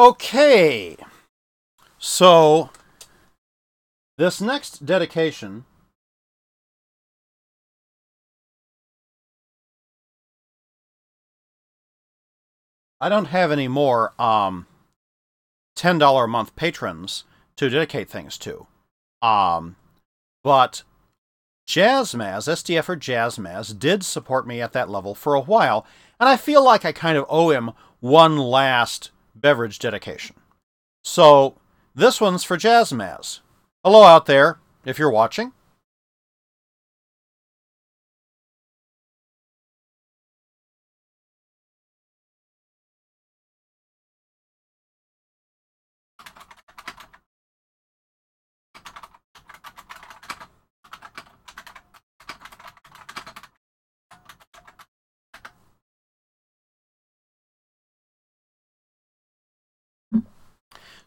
Okay. So, this next dedication I don't have any more um, $10 a month patrons to dedicate things to. Um, but Jasmaz, SDF or Jasmaz, did support me at that level for a while, and I feel like I kind of owe him one last beverage dedication. So this one's for Jasmaz. Hello out there, if you're watching.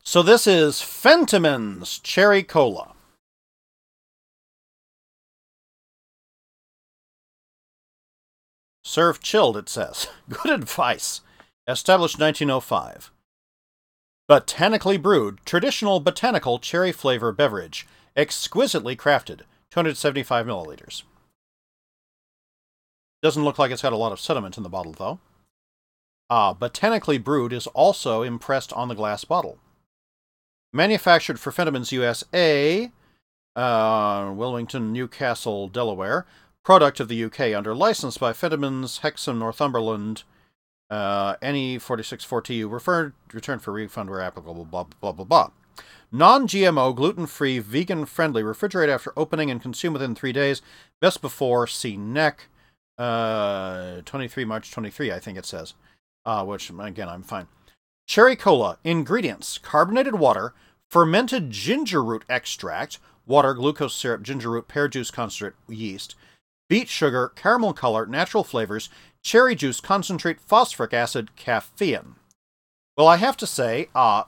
So this is Fentiman's Cherry Cola. Serve chilled, it says. Good advice. Established 1905. Botanically brewed, traditional botanical cherry flavor beverage. Exquisitely crafted. 275 milliliters. Doesn't look like it's got a lot of sediment in the bottle, though. Uh, botanically brewed is also impressed on the glass bottle. Manufactured for Fentimans USA, uh, Wilmington, Newcastle, Delaware. Product of the UK under license by Fentimans, Hexham, Northumberland, uh, NE 464TU. Referred, for refund where applicable, blah, blah, blah, blah. Blah. Non GMO, gluten free, vegan friendly. Refrigerate after opening and consume within three days. Best before, see neck. Uh, 23 March 23, I think it says. Uh, which, again, I'm fine. Cherry Cola. Ingredients carbonated water, fermented ginger root extract, water, glucose syrup, ginger root, pear juice concentrate, yeast, beet sugar, caramel color, natural flavors, cherry juice concentrate, phosphoric acid, caffeine. Well, I have to say, uh,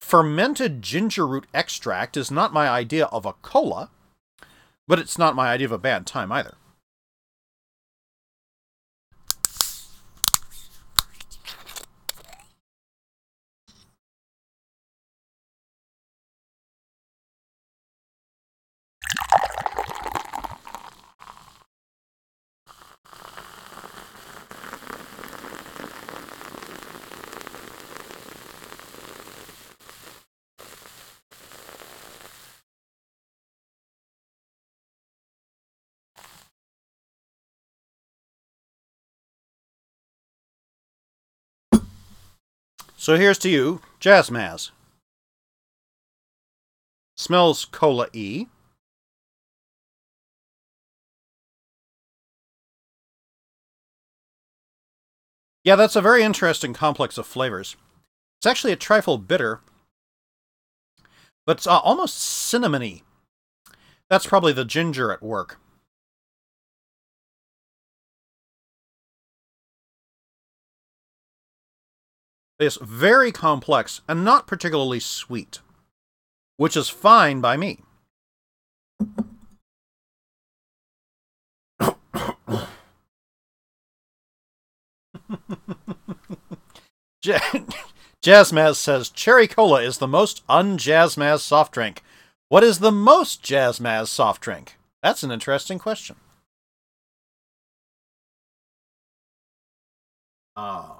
fermented ginger root extract is not my idea of a cola, but it's not my idea of a bad time either. So here's to you, Jasmaz. Smells cola E. Yeah, that's a very interesting complex of flavors. It's actually a trifle bitter, but it's uh, almost cinnamony. That's probably the ginger at work. Is very complex and not particularly sweet, which is fine by me. Jasmaz says Cherry Cola is the most un-Jasmaz soft drink. What is the most Jasmaz soft drink? That's an interesting question. Ah.